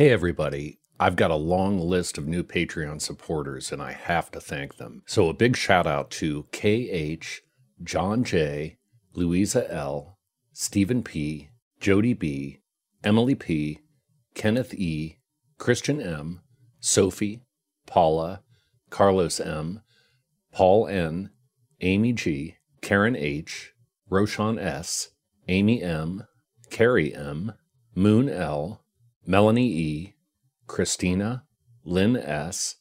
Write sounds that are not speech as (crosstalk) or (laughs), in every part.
Hey, everybody. I've got a long list of new Patreon supporters and I have to thank them. So, a big shout out to KH, John J., Louisa L., Stephen P., Jody B., Emily P., Kenneth E., Christian M., Sophie, Paula, Carlos M., Paul N., Amy G., Karen H., Roshan S., Amy M., Carrie M., Moon L., Melanie E., Christina, Lynn S.,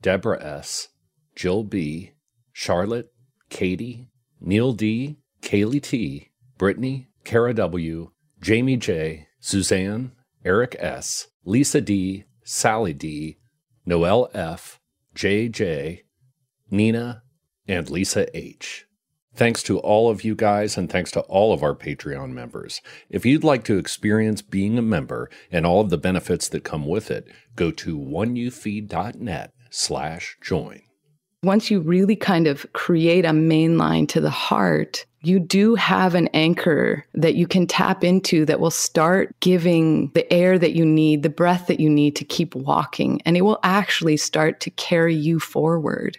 Deborah S., Jill B., Charlotte, Katie, Neil D., Kaylee T., Brittany, Kara W., Jamie J., Suzanne, Eric S., Lisa D., Sally D., Noelle F., JJ, Nina, and Lisa H. Thanks to all of you guys, and thanks to all of our Patreon members. If you'd like to experience being a member and all of the benefits that come with it, go to oneyoufeed.net slash join. Once you really kind of create a main line to the heart, you do have an anchor that you can tap into that will start giving the air that you need, the breath that you need to keep walking, and it will actually start to carry you forward.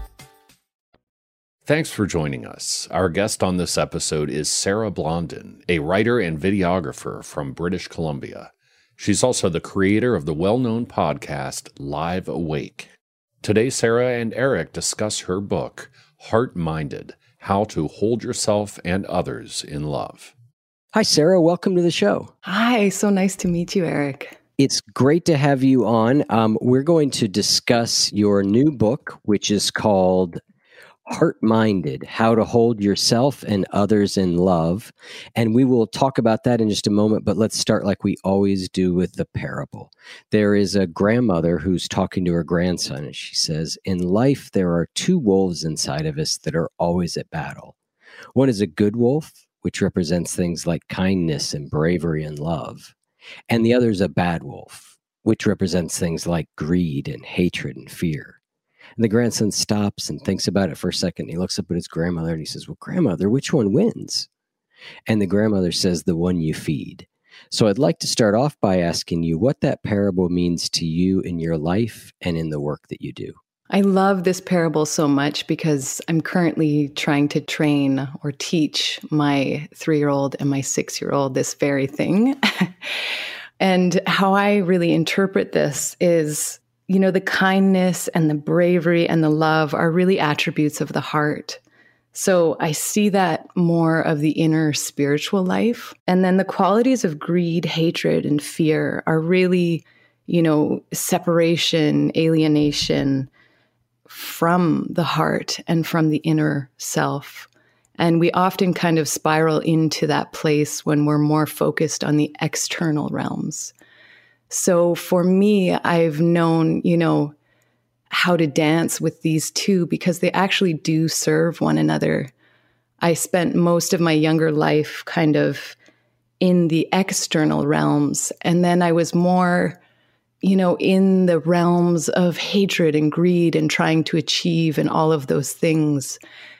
Thanks for joining us. Our guest on this episode is Sarah Blondin, a writer and videographer from British Columbia. She's also the creator of the well known podcast Live Awake. Today, Sarah and Eric discuss her book, Heart Minded How to Hold Yourself and Others in Love. Hi, Sarah. Welcome to the show. Hi, so nice to meet you, Eric. It's great to have you on. Um, we're going to discuss your new book, which is called heart minded, how to hold yourself and others in love. And we will talk about that in just a moment, but let's start like we always do with the parable. There is a grandmother who's talking to her grandson, and she says, In life, there are two wolves inside of us that are always at battle. One is a good wolf, which represents things like kindness and bravery and love. And the other is a bad wolf, which represents things like greed and hatred and fear. And the grandson stops and thinks about it for a second. He looks up at his grandmother and he says, Well, grandmother, which one wins? And the grandmother says, The one you feed. So I'd like to start off by asking you what that parable means to you in your life and in the work that you do. I love this parable so much because I'm currently trying to train or teach my three year old and my six year old this very thing. (laughs) and how I really interpret this is you know, the kindness and the bravery and the love are really attributes of the heart. So I see that more of the inner spiritual life. And then the qualities of greed, hatred, and fear are really, you know, separation, alienation from the heart and from the inner self. And we often kind of spiral into that place when we're more focused on the external realms. So for me, I've known, you know, how to dance with these two because they actually do serve one another. I spent most of my younger life kind of in the external realms. And then I was more, you know, in the realms of hatred and greed and trying to achieve and all of those things.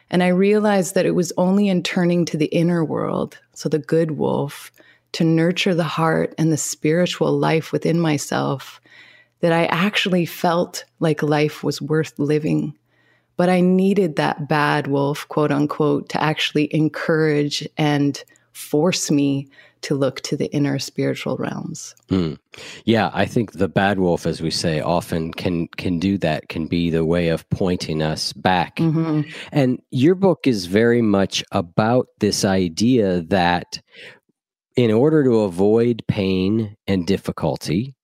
And I realized that it was only in turning to the inner world, so the good wolf, to nurture the heart and the spiritual life within myself that I actually felt like life was worth living. But I needed that bad wolf, quote unquote, to actually encourage and force me to look to the inner spiritual realms. Mm. Yeah, I think the bad wolf, as we say, often can can do that. Can be the way of pointing us back. Mm-hmm. And your book is very much about this idea that in order to avoid pain and difficulty,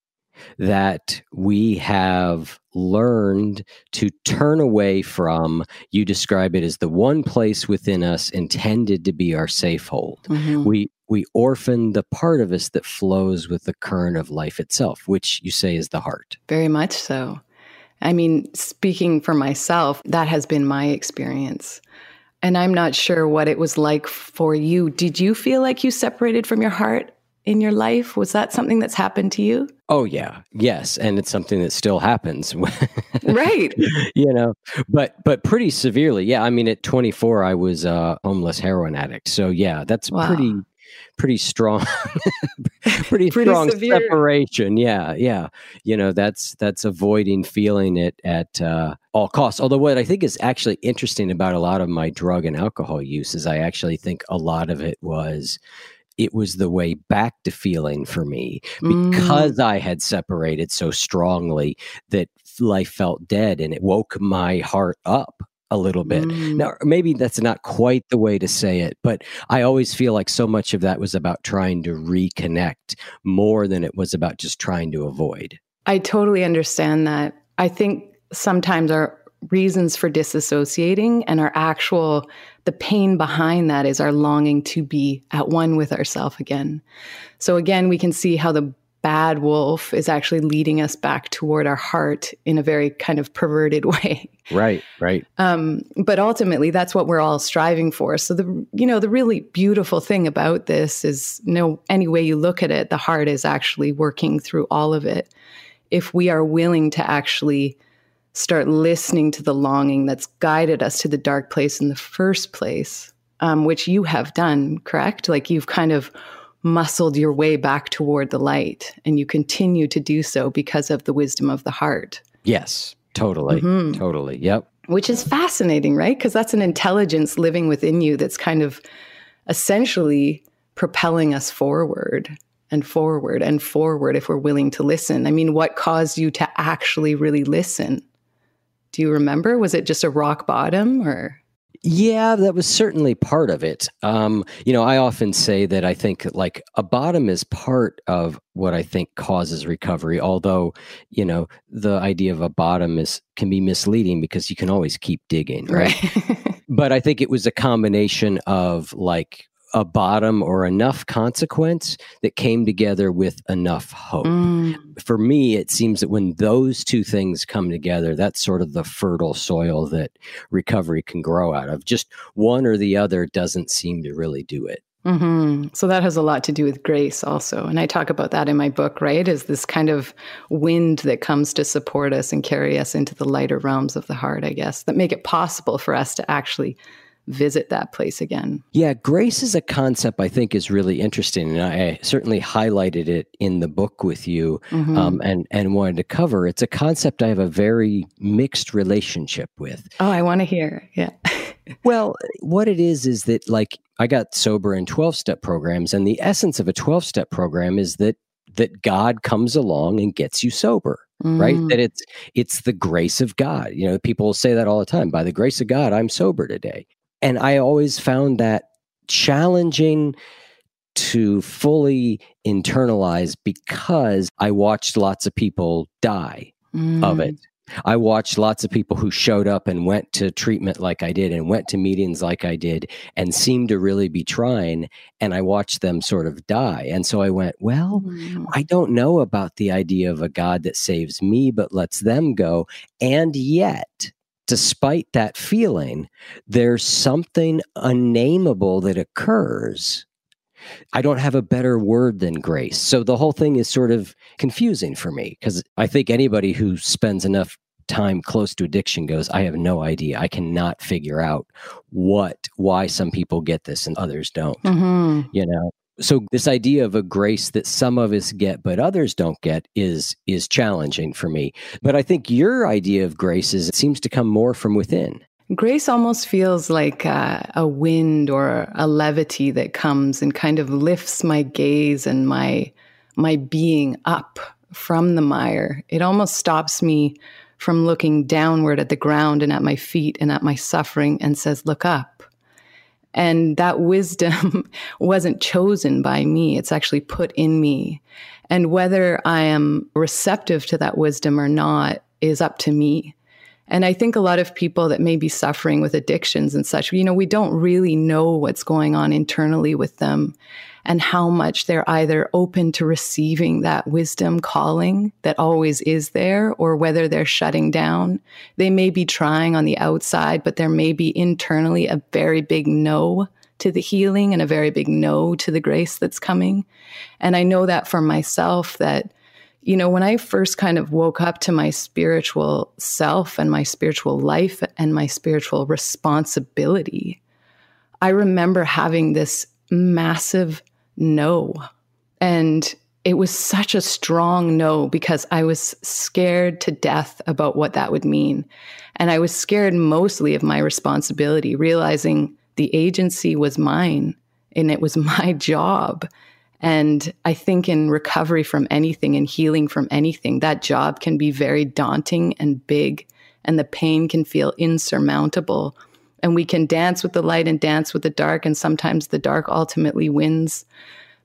that we have learned to turn away from. You describe it as the one place within us intended to be our safe hold. Mm-hmm. We we orphan the part of us that flows with the current of life itself, which you say is the heart. Very much so. I mean, speaking for myself, that has been my experience. And I'm not sure what it was like for you. Did you feel like you separated from your heart in your life? Was that something that's happened to you? Oh yeah. Yes, and it's something that still happens. (laughs) right. You know, but but pretty severely. Yeah, I mean at 24 I was a homeless heroin addict. So yeah, that's wow. pretty pretty strong (laughs) pretty, pretty strong severe. separation yeah yeah you know that's that's avoiding feeling it at uh, all costs although what i think is actually interesting about a lot of my drug and alcohol use is i actually think a lot of it was it was the way back to feeling for me because mm. I had separated so strongly that life felt dead and it woke my heart up a little bit. Mm. Now, maybe that's not quite the way to say it, but I always feel like so much of that was about trying to reconnect more than it was about just trying to avoid. I totally understand that. I think sometimes our reasons for disassociating and our actual the pain behind that is our longing to be at one with ourself again. So again we can see how the bad wolf is actually leading us back toward our heart in a very kind of perverted (laughs) way. Right right. Um, but ultimately that's what we're all striving for. So the you know the really beautiful thing about this is you no know, any way you look at it the heart is actually working through all of it. If we are willing to actually start listening to the longing that's guided us to the dark place in the first place, um, which you have done, correct? Like you've kind of muscled your way back toward the light, and you continue to do so because of the wisdom of the heart. Yes, totally. Mm-hmm. Totally. Yep. Which is fascinating, right? Because that's an intelligence living within you that's kind of essentially propelling us forward and forward and forward if we're willing to listen. I mean, what caused you to actually really listen? Do you remember? Was it just a rock bottom or? Yeah, that was certainly part of it. Um, you know, I often say that I think like a bottom is part of what I think causes recovery. Although, you know, the idea of a bottom is can be misleading because you can always keep digging, right? right. (laughs) but I think it was a combination of like a bottom or enough consequence that came together with enough hope. Mm. For me, it seems that when those two things come together, that's sort of the fertile soil that recovery can grow out of. Just one or the other doesn't seem to really do it. Mm-hmm. So that has a lot to do with grace, also. And I talk about that in my book, right? Is this kind of wind that comes to support us and carry us into the lighter realms of the heart, I guess, that make it possible for us to actually visit that place again. Yeah, grace is a concept I think is really interesting, and I certainly highlighted it in the book with you, mm-hmm. um, and and wanted to cover. It's a concept I have a very mixed relationship with. Oh, I want to hear. Yeah. (laughs) well, what it is is that like I got sober in twelve step programs, and the essence of a twelve step program is that that God comes along and gets you sober. Mm. right that it's it's the grace of god you know people say that all the time by the grace of god i'm sober today And I always found that challenging to fully internalize because I watched lots of people die mm. of it. I watched lots of people who showed up and went to treatment like I did and went to meetings like I did and seemed to really be trying. And I watched them sort of die. And so I went, well, mm. I don't know about the idea of a God that saves me, but lets them go. And yet, despite that feeling, there's something unnameable that occurs I don't have a better word than grace. So the whole thing is sort of confusing for me because I think anybody who spends enough time close to addiction goes, I have no idea. I cannot figure out what, why some people get this and others don't. Mm-hmm. You know? So this idea of a grace that some of us get but others don't get is is challenging for me. But I think your idea of grace is it seems to come more from within. Grace almost feels like a, a, wind or a levity that comes and kind of lifts my gaze and my my being up from the mire. It almost stops me from looking downward at the ground and at my feet and at my suffering and says, "Look up." And that wisdom (laughs) wasn't chosen by me. It's actually put in me. And whether I am receptive to that wisdom or not is up to me. And I think a lot of people that may be suffering with addictions and such, you know, we don't really know what's going on internally with them and how much they're either open to receiving that wisdom calling that always is there or whether they're shutting down. They may be trying on the outside, but there may be internally a very big no to the healing and a very big no to the grace that's coming. And I know that for myself that you know, when I first kind of woke up to my spiritual self and my spiritual life and my spiritual responsibility, I remember having this massive no. And it was such a strong no because I was scared to death about what that would mean. And I was scared mostly of my responsibility, realizing the agency was mine and it was (laughs) my job and I think in recovery from anything and healing from anything, that job can be very daunting and big, and the pain can feel insurmountable. And we can dance with the light and dance with the dark, and sometimes the dark ultimately wins.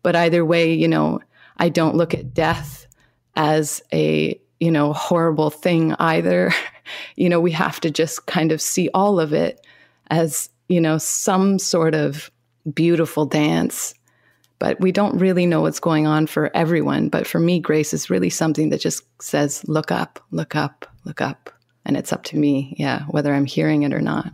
But either way, you know, I don't look at death as a you know horrible thing either (laughs) you know we have to just kind of see all of it as you know some sort of beautiful dance but we don't really know what's going on for everyone. But for me, grace is really something that just says, look up, look up, look up. And it's up to me, yeah, whether I'm hearing it or not.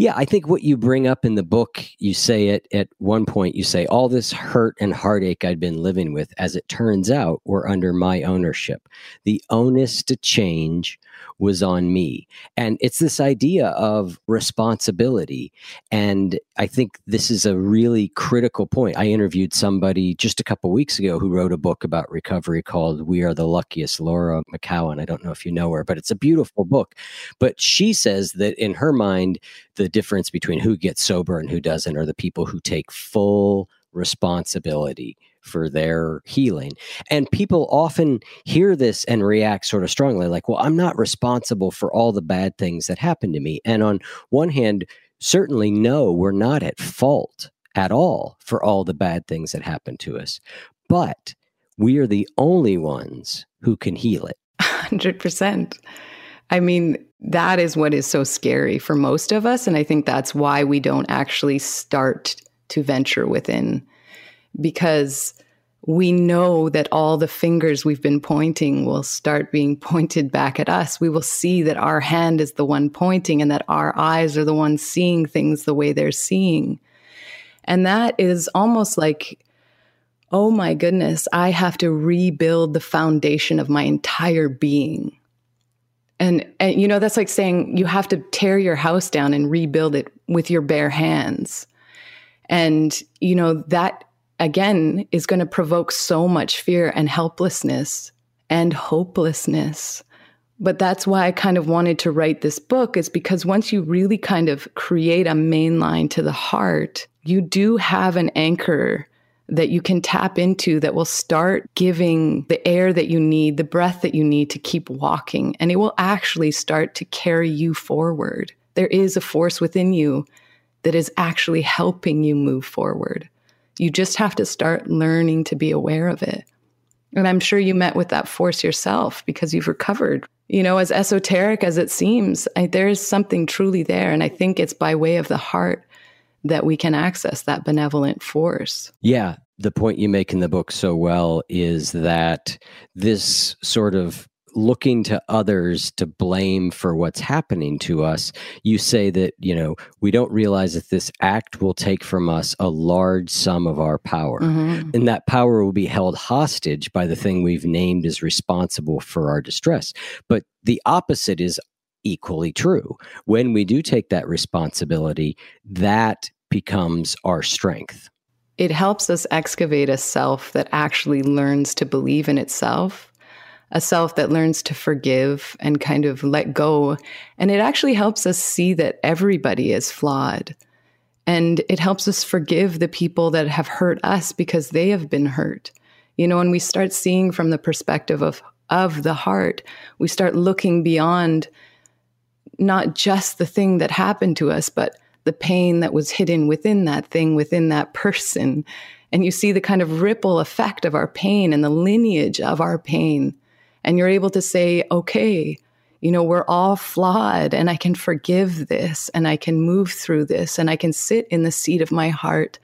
Yeah, I think what you bring up in the book, you say it at one point, you say, all this hurt and heartache I'd been living with, as it turns out, were under my ownership. The onus to change was on me. And it's this idea of responsibility. And I think this is a really critical point. I interviewed somebody just a couple weeks ago who wrote a book about recovery called We Are the Luckiest, Laura McKowen. I don't know if you know her, but it's a beautiful book. But she says that in her mind, the difference between who gets sober and who doesn't are the people who take full responsibility for their healing. And people often hear this and react sort of strongly like, well, I'm not responsible for all the bad things that happen to me. And on one hand, certainly, no, we're not at fault at all for all the bad things that happen to us. But we are the only ones who can heal it. (laughs) 100%. I mean, that is what is so scary for most of us. And I think that's why we don't actually start to venture within because we know that all the fingers we've been pointing will start being (laughs) pointed back at us. We will see that our hand is the one pointing and that our eyes are the ones seeing things the way they're seeing. And that is almost like, oh my goodness, I have to rebuild the foundation of my entire being. And, and you know, that's like saying you have to tear your house down and rebuild it with your bare hands. And, you know, that again is going to provoke so much fear and helplessness and hopelessness. But that's why I kind of wanted to write this book, is because once you really kind of create a main line to the heart, you do have an anchor that you can tap into that will start giving the air that you need, the breath that you need to keep walking. And it will actually start to carry you forward. There is a force within you that is actually helping you move forward. You just have to start learning to be aware of it. And I'm sure you met with that force yourself because you've recovered. You know, as esoteric as it seems, I, there is something truly there. And I think it's by way of the heart that we can access that benevolent force. Yeah. The point you make in the book so well is that this sort of looking to others to blame for what's happening to us, you say that, you know, we don't realize that this act will take from us a large sum of our power. Mm-hmm. And that power will be held hostage by the thing we've named as responsible for our distress. But the opposite is equally true. When we do take that responsibility, that becomes our strength. It helps us excavate a self that actually learns to believe in itself a self that learns to forgive and kind of let go. And it actually helps us see that everybody is flawed. And it helps us forgive the people that have hurt us because they have been hurt. You know, when we start seeing from the perspective of, of the heart, we start looking beyond not just the thing that happened to us, but the pain that was hidden within that thing, within that (laughs) person. And you see the kind of ripple effect of our pain and the lineage of our pain and you're able to say, okay, you know, we're all flawed and I can forgive this and I can move through this and I can sit in the seat of my heart.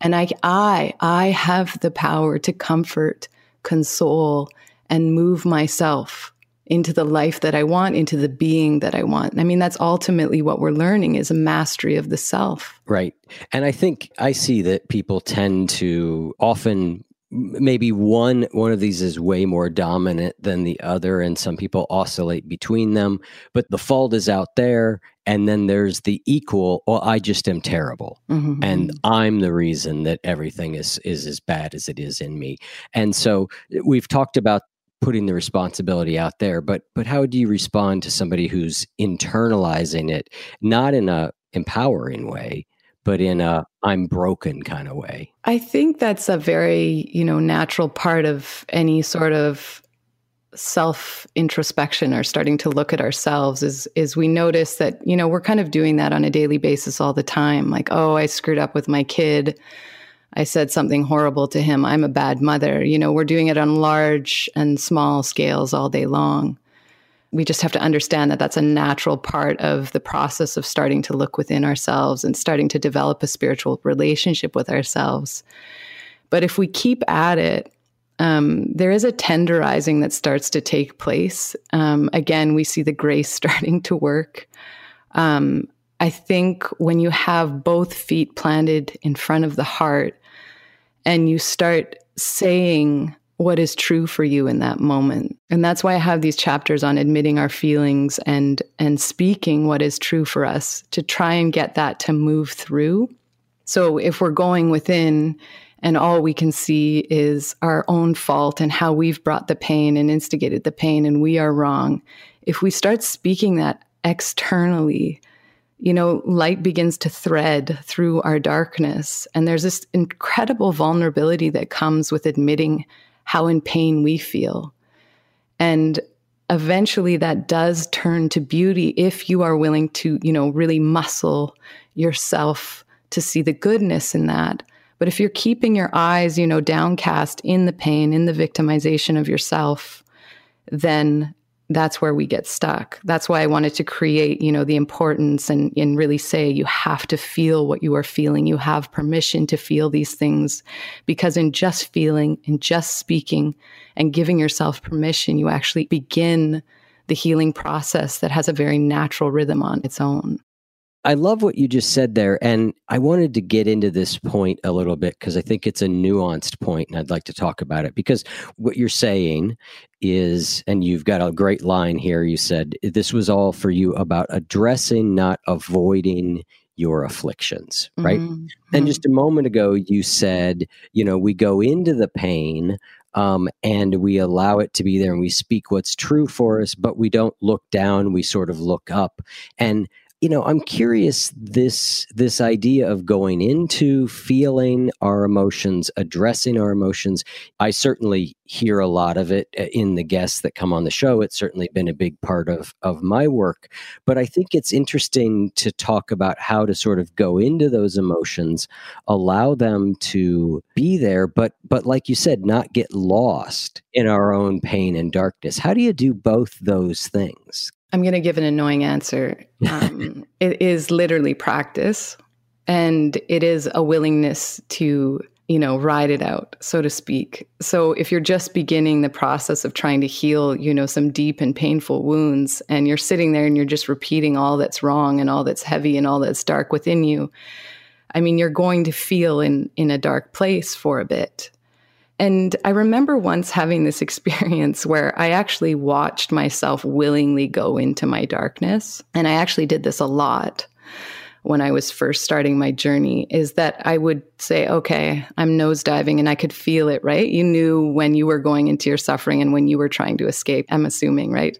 And I, I, I have the power to comfort, console, and move myself into the life that I want, into the being that I want. I mean, that's ultimately what we're learning is a mastery of the self. Right. And I think I see that people tend to often maybe one one of these is way more dominant than the other and some people oscillate between them but the fault is out there and then there's the equal well i just am terrible mm-hmm. and i'm the reason that everything is is as bad as it is in me and so we've talked about putting the responsibility out there but but how do you respond to somebody who's internalizing it not in a empowering way but in a I'm broken kind of way. I think that's a very, you know, natural part of any sort of self introspection or starting to look at ourselves is is we notice that, you know, we're kind of doing that on a daily basis all the time. Like, oh, I screwed up with my kid. I said something horrible to him. I'm a bad mother. You know, we're doing it on large and small scales all day long we just have to understand that that's a natural part of the process of starting to look within ourselves and starting to develop a spiritual relationship with ourselves. But if we keep at it, um, there is a tenderizing that starts to take place. Um, again, we see the grace (laughs) starting to work. Um, I think when you have both feet planted in front of the heart and you start saying, what is true for you in that moment. And that's why I have these chapters on admitting our feelings and and speaking what is true for us to try and get that to move through. So if we're going within and all we can see is our own fault and how we've brought the pain and instigated the pain and we are wrong. If we start speaking that externally, you know, light begins to thread through our darkness. And there's this incredible vulnerability that comes with admitting how in pain we feel. And eventually that does turn to beauty if you are willing to, you know, really muscle yourself to see the goodness in that. But if you're keeping your eyes, you know, downcast in the pain, in the victimization of yourself, then that's where we get stuck. That's why I wanted to create, you know, the importance and, and really say you have to feel what you are feeling. You have permission to feel these things because in just feeling, in just speaking and giving yourself permission, you actually begin the healing process that has a very natural rhythm on its own. I love what you just said there. And I wanted to get into this point a little bit because I think it's a nuanced point and I'd like to talk about it. Because what you're saying is, and you've got a great line here. You said, This was all for you about addressing, not avoiding your afflictions, right? Mm-hmm. And just a moment ago, you said, you know, we go into the pain um, and we allow it to be there and we speak what's true for us, but we don't look down, we sort of look up. And you know, I'm curious this this idea of going into feeling our emotions, addressing our emotions. I certainly hear a lot of it uh, in the guests that come on the show. It's certainly been a big part of of my work, but I think it's interesting to talk about how to sort of go into those emotions, allow them to be there, but but like you said, not get lost in our own pain and darkness. How do you do both those things? I'm going to give an annoying answer. (laughs) Um, it is literally practice, and it is a willingness to you know, ride it out, so to speak. So if you're just beginning the process of trying to heal, you know, some deep and painful wounds, and you're sitting there and you're just repeating all that's wrong and all that's heavy and all that's dark within you, I mean, you're going to feel in in a dark place for a bit. And I remember once having this (laughs) experience where I actually watched myself willingly go into my darkness. And I actually did this a lot when I was first starting my journey is that I would say, okay, I'm nosediving and I could feel it, right? You knew when you were going into your suffering and when you were trying to escape, I'm assuming, right?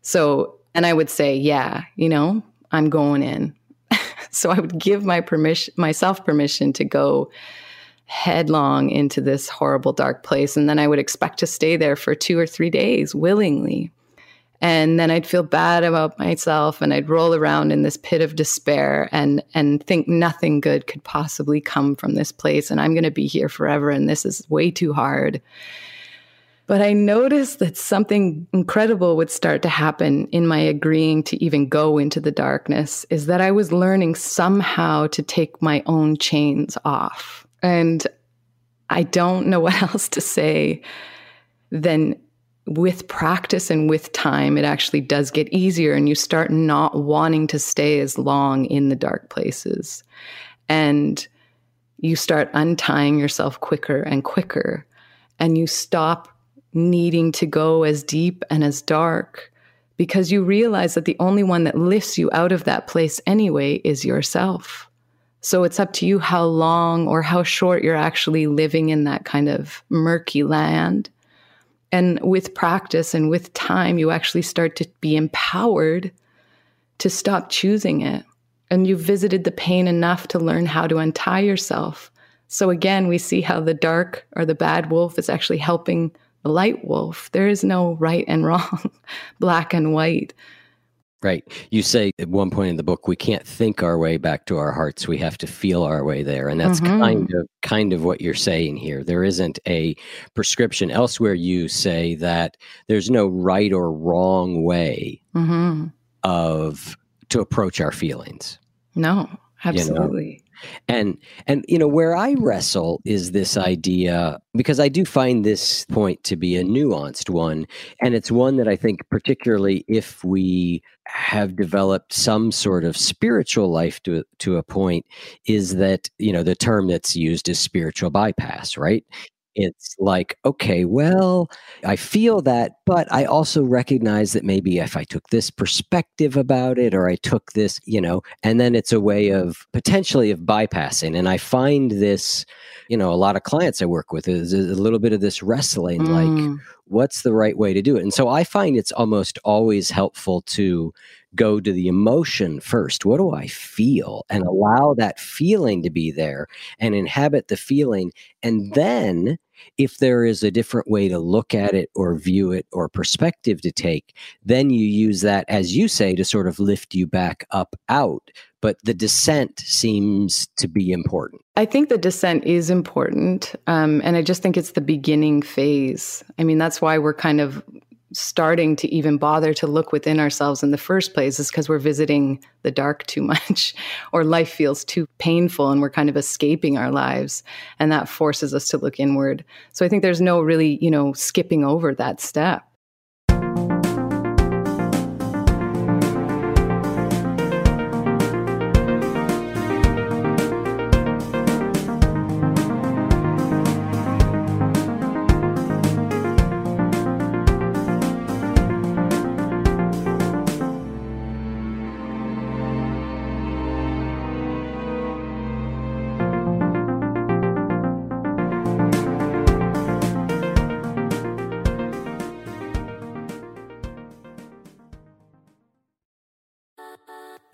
So, and I would say, yeah, you know, I'm going in. (laughs) so I would give my permission, myself permission to go headlong into this horrible dark place. And then I would expect to stay there for two or three days willingly. And then I'd feel bad about myself and I'd roll around in this pit of despair and and think nothing good could possibly come from this place and I'm going to be here forever and this is way too hard. But I noticed that something incredible would start to happen in my agreeing to even go into the darkness is that I was learning somehow to take my own chains off. And I don't know what (laughs) else to say than with practice and with time, it actually does get easier, and you start not wanting to stay as long in the dark places. And you start untying yourself quicker and quicker, and you stop needing to go as deep and as dark because you realize that the only one that lifts you out of that place anyway is yourself. So it's up to you how long or how short you're actually living in that kind of murky land. And with practice and with time, you actually start to be empowered to stop choosing it. And you've visited the pain enough to learn how to untie yourself. So again, we see how the dark or the bad wolf is actually helping the light wolf. There is no right and (laughs) wrong, black and white. Right. You say at one point in the book, we can't think our way back to our hearts. We have to feel our way there. And that's mm-hmm. kind of kind of what you're saying here. There isn't a prescription. Elsewhere you say that there's no right or wrong way mm-hmm. of to approach our feelings. No, absolutely. You know? And and you know where I wrestle is this idea because I do find this point to be a nuanced one. And it's one that I think particularly if we have developed some sort of spiritual life to to a point is that you know the term that's used is spiritual bypass right it's like, okay, well, I feel that, but I also recognize that maybe if I took this perspective about it or I took this, you know, and then it's a way of potentially of bypassing. And I find this, you know, a lot of clients I work with is a little bit of this wrestling, mm. like, what's the right way to do it? And so I find it's almost always helpful to go to the emotion first. What do I feel? And allow that feeling to be there and inhabit the feeling. And then, if there is a different way to look at it or view it or perspective to take, then you use that, as you say, to sort of lift you back up out. But the descent seems to be important. I think the descent is important. Um, and I just think it's the beginning phase. I mean, that's why we're kind of starting to even bother to look within ourselves in the first place is because we're visiting the dark too (laughs) much or life feels too painful and we're kind of escaping our lives and that forces us to look inward. So i think there's no really you know skipping over that step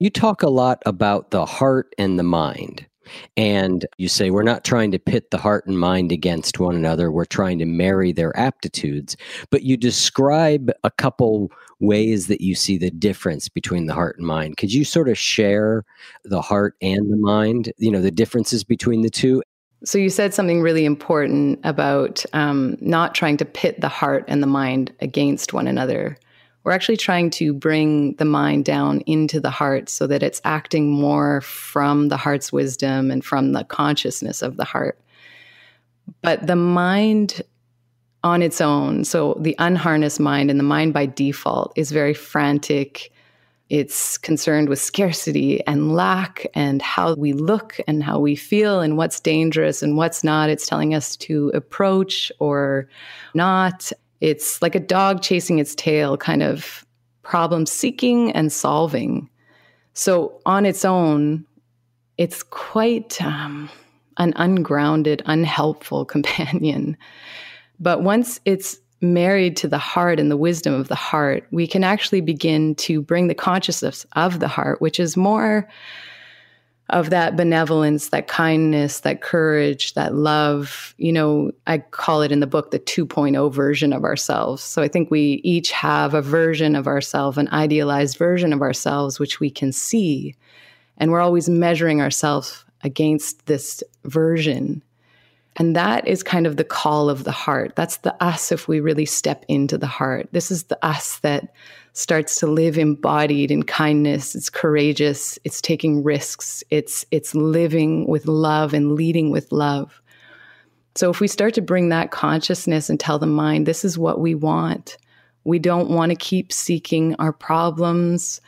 You talk a lot about the heart and the mind. And you say, we're not trying to pit the heart and mind against one another. We're trying to marry their aptitudes. But you describe a couple ways that you see the difference between the heart and mind. Could you sort of share the heart and the mind, you know, the differences between the two? So you said something really important about um, not trying to pit the heart and the mind against one another we're actually trying to bring the mind down into the heart so that it's acting more from the heart's wisdom and from the consciousness of the heart. But the mind on its own, so the unharnessed mind and the mind by default is very frantic. It's concerned with scarcity and lack and how we look and how we feel and what's dangerous and what's not. It's telling us to approach or not. It's like a dog chasing its tail, kind of problem seeking and solving. So, on its own, it's quite um, an ungrounded, unhelpful (laughs) companion. But once it's married to the heart and the wisdom of the heart, we can actually begin to bring the consciousness of the heart, which is more of that benevolence, that kindness, that courage, that love. You know, I call it in the book the 2.0 version of ourselves. So I think we each have a version of ourselves, an idealized version of ourselves, which we can see. And we're always measuring ourselves against this version. And that is kind of the call of the heart. That's the us if we really step into the heart. This is the us that starts to live embodied in kindness it's courageous it's taking risks it's it's living with love and leading with love so if we start to bring that consciousness and tell the mind this is what we want we don't want to keep seeking our problems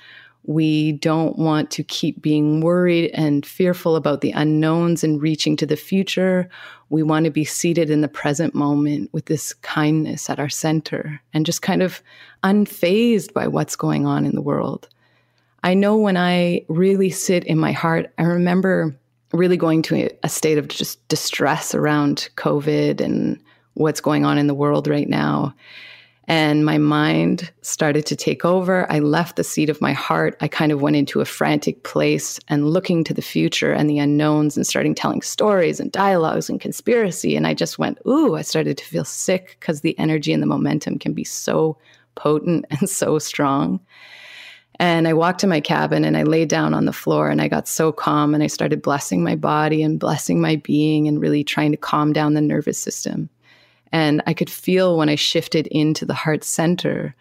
we don't want to keep being worried and fearful about the unknowns and reaching to the future. We want to be seated in the present moment with this kindness at our center and just kind of unfazed by what's going on in the world. I know when I really sit in my heart, I remember really going to a state of just distress around COVID and what's going on in the world right now and my mind started to take over. I left the seat of my heart. I kind of went into a frantic place and looking to the future and the unknowns and starting telling stories and dialogues and conspiracy. And I just went, ooh, I started to feel sick because the energy and the momentum can be so potent and so strong. And I walked to my cabin and I laid down on the floor and I got so calm and I started blessing my body and blessing my being and really trying to calm down the nervous system. And I could feel when I shifted into the heart center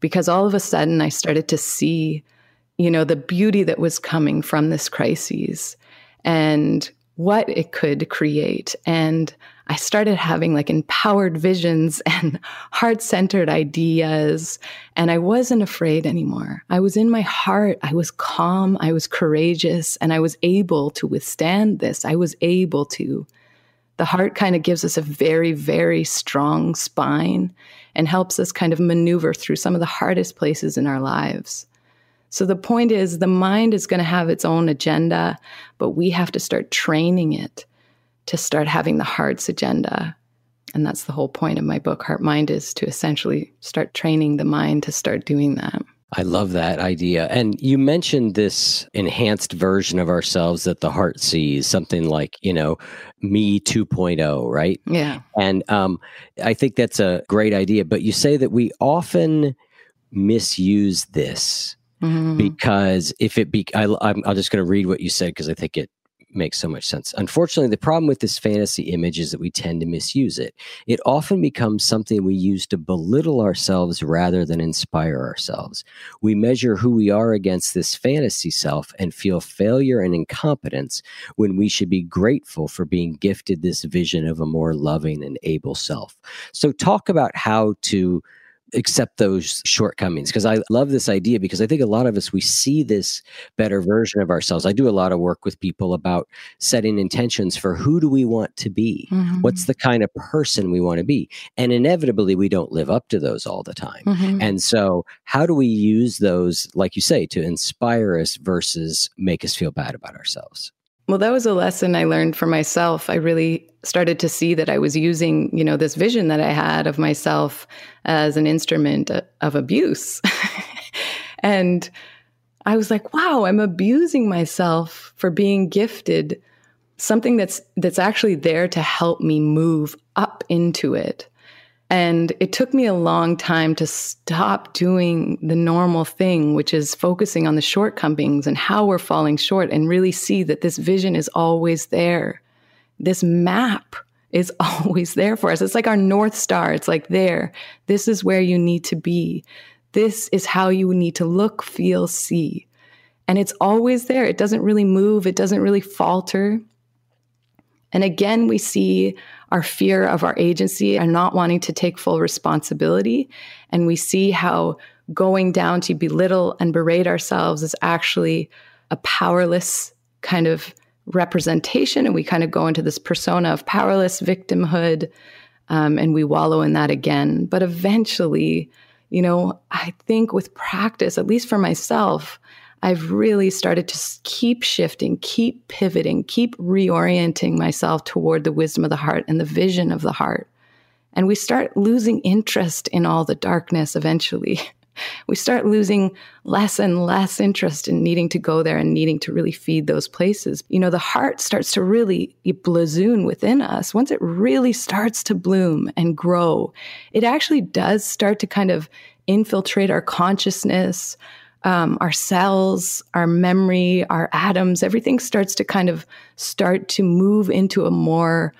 because all of a sudden I started to see, you know, the beauty that was coming from this crisis and what it could create. And I started having like empowered visions (laughs) and heart centered ideas. And I wasn't afraid anymore. I was in my heart. I was calm. I was courageous. And I was able to withstand this. I was able to the heart kind of gives us a very, very strong spine and helps us kind of maneuver through some of the hardest places in our lives. So the point is, the mind is going to have its own agenda, but we have to start training it to start having the heart's agenda. And that's the whole point of my book, Heart Mind, is to essentially start training the mind to start doing that. I love that idea. And you mentioned this enhanced version of ourselves that the heart sees, something like, you know, me 2.0, right? Yeah. And um, I think that's a great idea. But you say that we often misuse this mm-hmm. because if it be, I, I'm, I'm just going to read what you said because I think it makes so much sense. Unfortunately, the problem with this fantasy image is that we tend to misuse it. It often becomes something we use to belittle ourselves rather than inspire ourselves. We measure who we are against this fantasy self and feel failure and incompetence when we should be grateful for being gifted this vision of a more loving and able self. So, talk about how to accept those shortcomings because I love this idea because I think a lot of us we see this better version of ourselves. I do a lot of work with people about setting intentions for who do we want to be? Mm-hmm. What's the kind of person we want to be? And inevitably we don't live up to those all the time. Mm-hmm. And so how do we use those like you say to inspire us versus make us feel bad about ourselves? Well, that was a lesson I learned for myself. I really started to see that I was using, you know, this vision that I had of myself as an instrument uh, of abuse. (laughs) and I was like, wow, I'm abusing myself for being gifted something that's that's actually there to help me move up into it. And it took me a long time to stop doing the normal thing, which is focusing on the shortcomings and how we're falling short and really see that this vision is always there. This map is (laughs) always there for us. It's like our North Star. It's like there. This is where you need to be. This is how you need to look, feel, see. And it's always there. It doesn't really move, it doesn't really falter. And again, we see our fear of our agency and not wanting to take full responsibility. And we see how going down to belittle and berate ourselves is actually a powerless kind of representation. And we kind of go into this persona of powerless victimhood. Um, and we wallow in that again. But eventually, you know, I think with practice, at least for myself, I've really started to keep shifting, keep pivoting, keep reorienting myself toward the wisdom of the heart and the vision of the heart. And we start losing interest in all the darkness eventually. (laughs) we start losing less and less interest in needing to go there and needing to really feed those places. You know, the heart starts to really blossom within us. Once it really starts to bloom and grow, it actually does start to kind of infiltrate our consciousness, um, our cells, our memory, our atoms, everything starts to kind of start to move into a more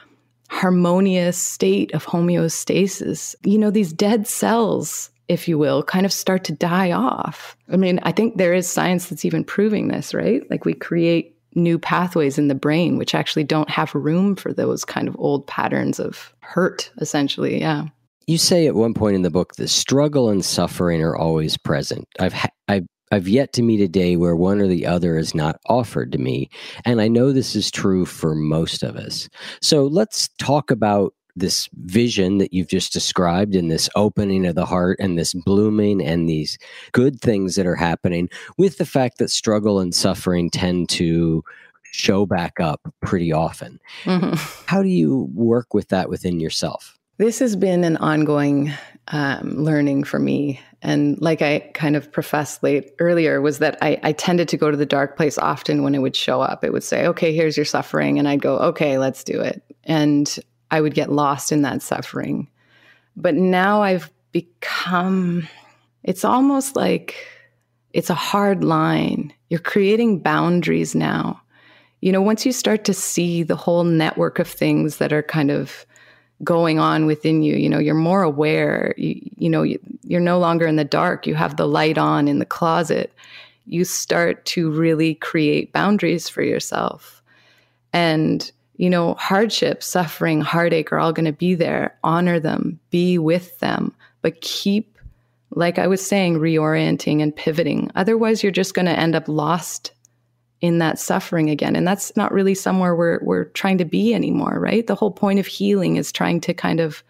harmonious state of homeostasis. You know, these dead cells, if you will, kind of start to die off. I mean, I think there is science that's even proving this, right? Like we create new pathways in the brain which actually don't have room for those kind of old patterns of hurt, essentially. Yeah. You say at one point in the book, the struggle and suffering are always present. I've ha- I've I've yet to meet a day where one or the other is not offered to me. And I know this is true for most of us. So let's talk about this vision that you've just described and this opening of the heart and this blooming and these good things that are happening with the fact that struggle and suffering tend to show back up pretty often. Mm-hmm. How do you work with that within yourself? This has been an ongoing um, learning for me. And like I kind of professed late earlier, was that I, I tended to go to the dark place often when it would show up. It would say, okay, here's your suffering. And I'd go, okay, let's do it. And I would get lost in that suffering. But now I've become, it's almost like it's a hard line. You're creating boundaries now. You know, once you start to see the whole network of things that are kind of going on within you. You know you're more aware. You, you know you, you're no longer in the dark. You have the light on in the closet. You start to really create boundaries for yourself. And you know hardship suffering heartache are all going to be there. Honor them. Be with them. But keep like i was saying reorienting and pivoting. Otherwise you're just going to end up lost in that suffering again. And that's not really somewhere we're, we're trying to be anymore, right? The whole point of healing is trying to kind of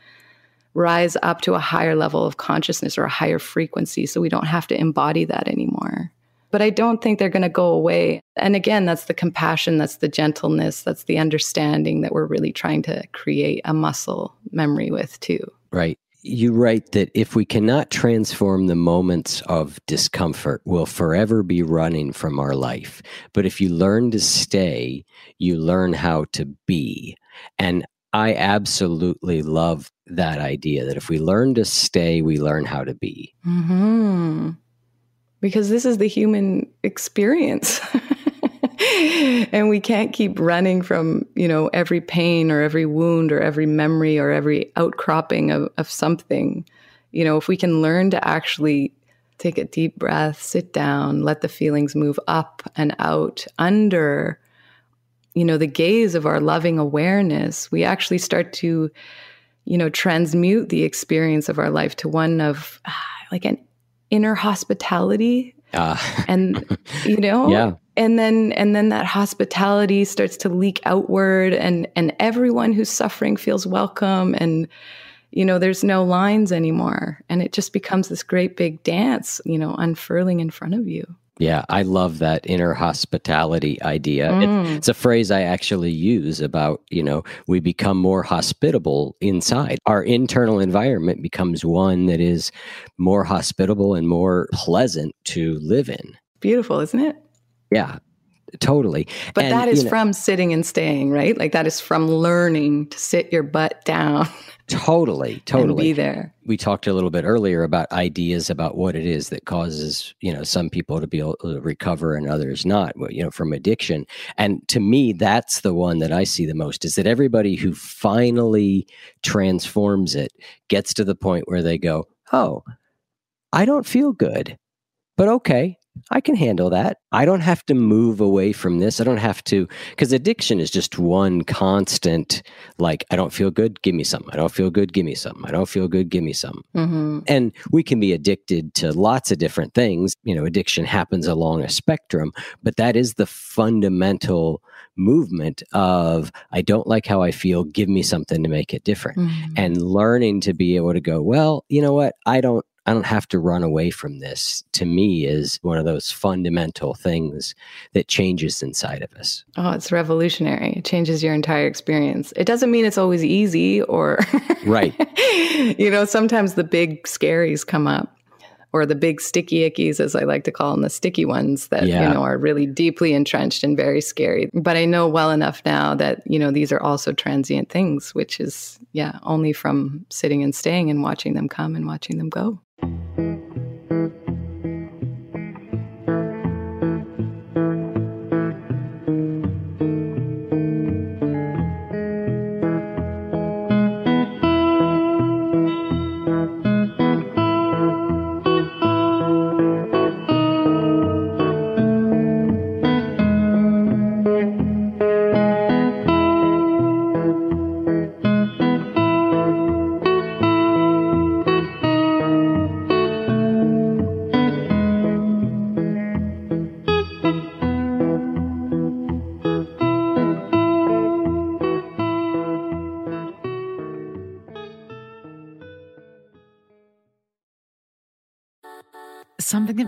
rise up to a higher level of consciousness or a higher frequency so we don't have to embody that anymore. but I don't think they're going to go away. And again, that's the compassion, that's the gentleness, that's the understanding that we're really trying to create a muscle memory with, too. Right. You write that if we cannot transform the moments of discomfort, we'll forever be running from our life. But if you learn to stay, you learn how to be. And I absolutely love that idea that if we learn to stay, we learn how to be. Mm-hmm. Because this is the human experience. (laughs) (laughs) and we can't keep running from you know every pain or every wound or every memory or every outcropping of, of something. You know if we can learn to actually take a deep breath sit down let the feelings move up and out under you know the gaze of our loving awareness we actually start to you know transmute the experience of our life to one of ah, like an inner hospitality. Uh, and you know (laughs) yeah and then and then that hospitality starts to leak outward and and everyone who's suffering feels welcome and you know there's no lines anymore and it just becomes this great big dance you know unfurling in front of you yeah, I love that inner hospitality idea. Mm. It, it's a phrase I actually use about, you know, we become more hospitable inside. Our internal environment becomes one that is more hospitable and more pleasant to live in. Beautiful, isn't it? Yeah, totally. But and, that is you know, from sitting and staying, right? Like that is from learning to sit your butt down. (laughs) Totally, totally. be there. We talked a little bit earlier about ideas about what it is that causes, you know, some people to be able to recover and others not, you know, from addiction. And to me, that's the one that I see the most is that everybody who finally transforms it gets to the point where they go, oh, I don't feel good, but okay, I can handle that. I don't have to move away from this. I don't have to, because addiction is just one constant, like, I don't feel good, give me some. I don't feel good, give me some. I don't feel good, give me some. Mm-hmm. And we can be addicted to lots of different things. You know, addiction happens along a spectrum, but that is the fundamental movement of, I don't like how I feel, give me something to make it different. Mm-hmm. And learning to be able to go, well, you know what? I don't I don't have to run away from this, to me, is one of those fundamental things that changes inside of us. Oh, it's revolutionary. It changes your entire experience. It doesn't mean it's always easy or. (laughs) right. you know, sometimes the big scaries come up or the big sticky ickies, as I like to call them, the sticky ones that, yeah. you know, are really deeply entrenched and very scary. But I know well enough now that, you know, these are also transient things, which is, yeah, only from sitting and staying and watching them come and watching them go. Something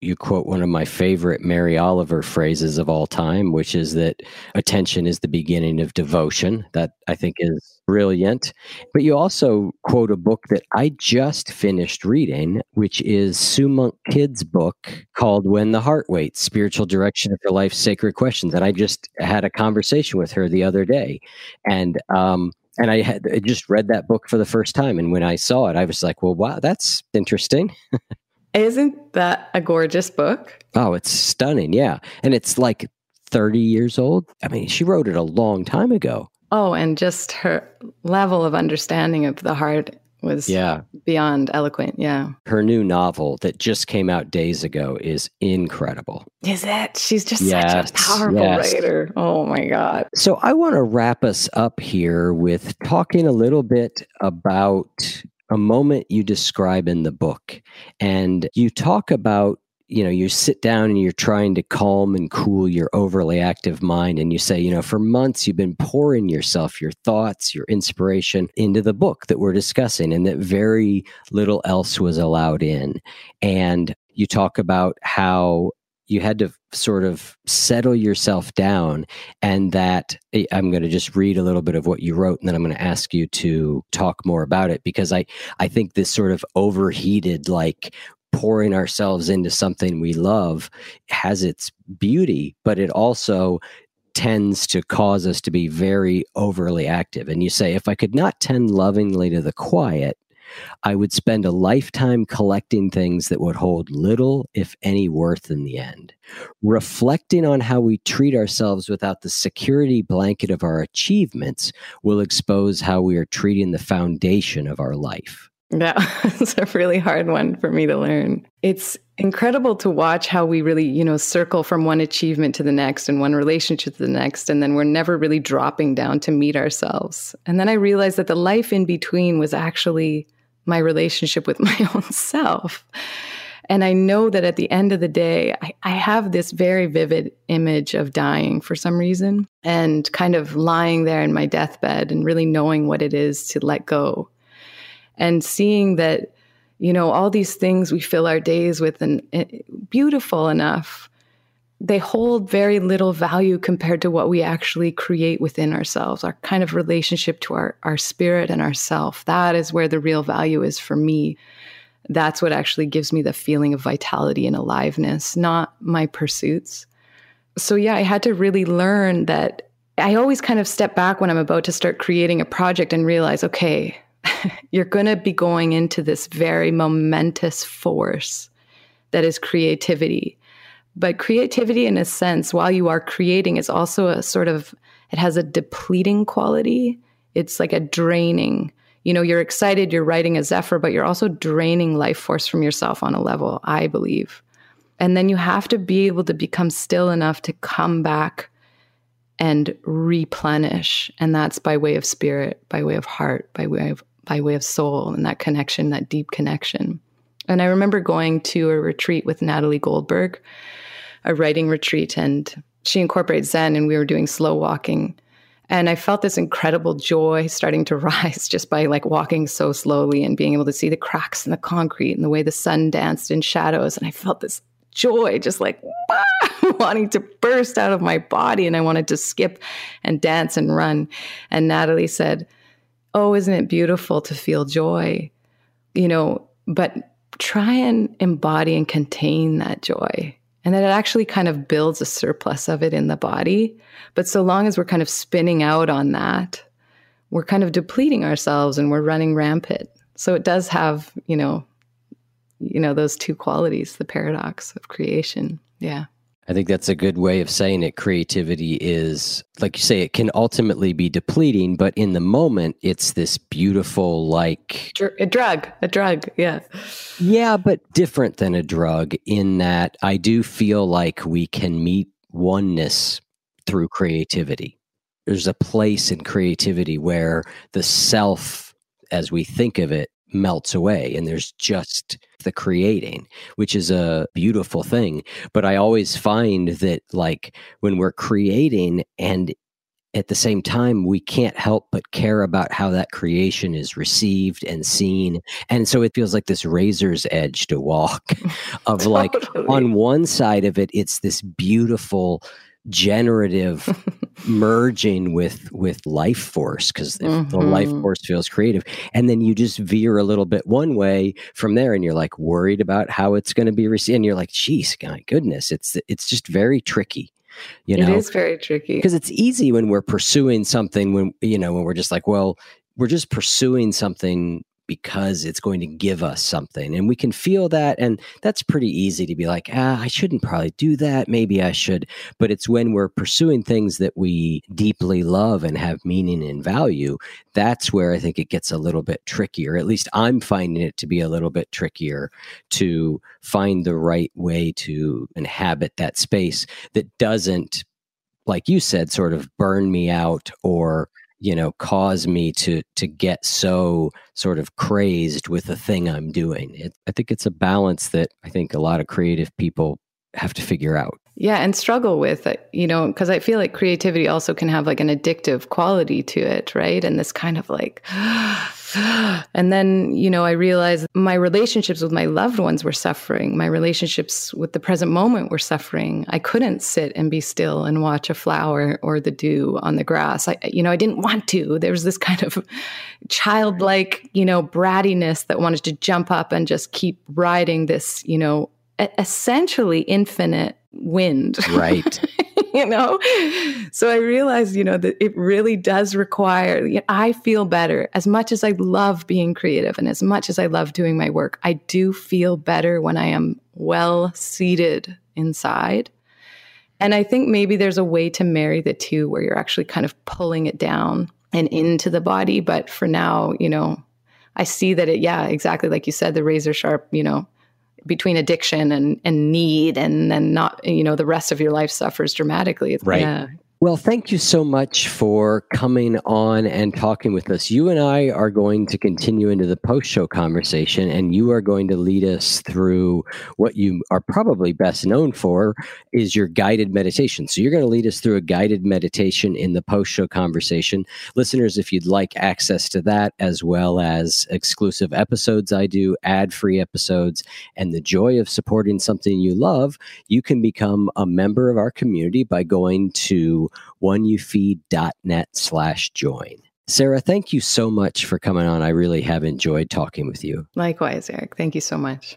you quote one of my favorite Mary Oliver phrases of all time, which is that attention is the beginning of devotion. That I think is brilliant. But you also quote a book that I just finished reading, which is Sue Monk Kidd's book called When the Heart Waits Spiritual Direction for Life's Sacred Questions. And I just had a conversation with her the other day. And, um, and I had I just read that book for the first time. And when I saw it, I was like, well, wow, that's interesting. (laughs) Isn't that a gorgeous book? Oh, it's stunning. Yeah. And it's like 30 years old. I mean, she wrote it a long time ago. Oh, and just her level of understanding of the heart was yeah. beyond eloquent. Yeah. Her new novel that just came out days ago is incredible. Is it? She's just yes, such a powerful yes. writer. Oh my God. So I want to wrap us up here with talking a little bit about a moment you describe in the book and you talk about you know you sit down and you're trying to calm and cool your overly active mind and you say you know for months you've been pouring yourself your thoughts your inspiration into the book that we're discussing and that very little else was allowed in. And you talk about how you had to sort of settle yourself down and that eh, i'm going to just read a little bit of what you wrote and then i'm going to ask you to talk more about it because i i think this sort of overheated like pouring ourselves into something we love has its beauty but it also tends to cause us to be very overly active. And you say if i could not tend lovingly to the quiet I would spend a lifetime collecting things that would hold little, if any, worth in the end. Reflecting on how we treat ourselves without the security blanket of our achievements will expose how we are treating the foundation of our life. Yeah, (laughs) it's a really hard one for me to learn. It's incredible to watch how we really, you know, circle from one achievement to the next and one relationship to the next. And then we're never really dropping down to meet ourselves. And then I realized that the life in between was actually my relationship with (laughs) my own self. And I know that at the end of the day, I, I, have this very vivid image of dying for some reason and kind of lying there in my deathbed and really knowing what it is to let go and seeing that, you know, all these things we fill our days with and, eh, beautiful enough they hold very little value compared to what we actually create within ourselves, our kind of relationship to our, our spirit and ourself. That is where the real value is for me. That's what actually gives me the feeling of vitality and aliveness, not my pursuits. So, yeah, I had to really learn that I always kind of step back when I'm about to start creating a project and realize, okay, (laughs) you're going to be going into this very momentous force that is creativity but creativity, in a sense, while you are creating, is also a sort of, it has a depleting quality. It's like a draining. You know, you're excited, you're writing a Zephyr, but you're also draining life force from yourself on a level, I believe. And then you have to be able to become still enough to come back and replenish. And that's by way of spirit, by way of heart, by way of by way of soul and that connection, that deep connection. And I remember going to a retreat with Natalie Goldberg a writing retreat and she incorporates Zen and we were doing slow walking. And I felt this incredible joy starting to (laughs) rise just by like walking so slowly and being able to see the cracks in the concrete and the way the sun danced in shadows. And I felt this joy just like (laughs) wanting to burst out of my body. And I wanted to skip and dance and run. And Natalie said, Oh, isn't it beautiful to feel joy? You know, but try and embody and contain that joy and that it actually kind of builds a surplus of it in the body. But so long as we're kind of spinning out on that, we're kind of depleting ourselves and we're running rampant. So it does have, you know, you know, those two qualities, the paradox of creation. Yeah. I think that's a good way of saying it. Creativity is, like you say, it can ultimately be depleting, but in the moment, it's this beautiful, like. A drug, a drug, yeah. Yeah, but different than a drug in that I do feel like we can meet oneness through creativity. There's a place in creativity where the self, as we think of it, melts away and there's just the creating which is a beautiful thing but i always find that like when we're creating and at the same time we can't help but care about how that creation is received and seen and so it feels like this razor's edge to walk (laughs) of like on one side of it it's this beautiful generative (laughs) merging with with life force because mm-hmm. the life mm-hmm. force feels creative and then you just veer a little bit one way from there and you're like worried about how it's going to be received and you're like geez my goodness it's it's just very tricky you know it is very tricky because it's easy when we're pursuing something when you know when we're just like well we're just pursuing something because it's going to give us something. And we can feel that. And that's pretty easy to be like, ah, I shouldn't probably do that. Maybe I should. But it's when we're pursuing things that we deeply love and have meaning and value, that's where I think it gets a little bit trickier. At least I'm finding it to be a little bit trickier to find the right way to inhabit that space that doesn't like you said, sort of burn me out or you know cause me to to get so sort of crazed with the thing i'm doing. It, i think it's a balance that i think a lot of creative people have to figure out yeah and struggle with it you know because i feel like creativity also can have like an addictive quality to it right and this kind of like (gasps) and then, you know, I realized my relationships with my loved ones were suffering. My relationships with the present moment were suffering. I couldn't sit and be still and watch a flower or the dew on the grass. I, you know, I didn't want to. There was this kind of (laughs) childlike, you know, brattiness that wanted to jump up and just keep riding this, you know, essentially infinite wind. Right. (laughs) you know? So I realized, you know, that it really does require, you know, I feel better as much as I love being creative and as much as I love doing my work. I do feel better when I am well seated inside. And I think maybe there's a way to marry the two where you're actually kind of pulling it down and into the body. But for now, you know, I see that it, yeah, exactly like you said, the razor sharp, you know, between addiction and, and need and then not you know the rest of your life suffers dramatically. Right. yeah well, thank you so much for coming on and talking with us. You and I are going to continue into the post show conversation, and you are going to lead us through what you are probably best known for is your guided meditation. So, you're going to lead us through a guided meditation in the post show conversation. Listeners, if you'd like access to that, as well as exclusive episodes I do, ad free episodes, and the joy of supporting something you love, you can become a member of our community by going to oneyoufeed.net slash join. Sarah, thank you so much for coming on. I really have enjoyed talking with you. Likewise, Eric. Thank you so much.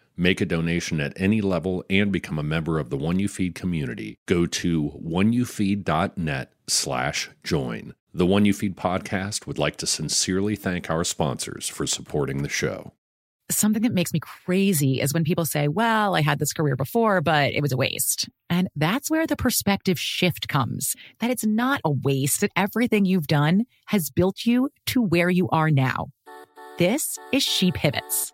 Make a donation at any level and become a member of the One You Feed community. Go to oneyoufeed.net slash join. The One You Feed podcast would like to sincerely thank our sponsors for supporting the show. Something that makes me crazy is when people say, well, I had this career before, but it was a waste. And that's where the perspective shift comes that it's not a waste, that everything you've done has built you to where you are now. This is She Pivots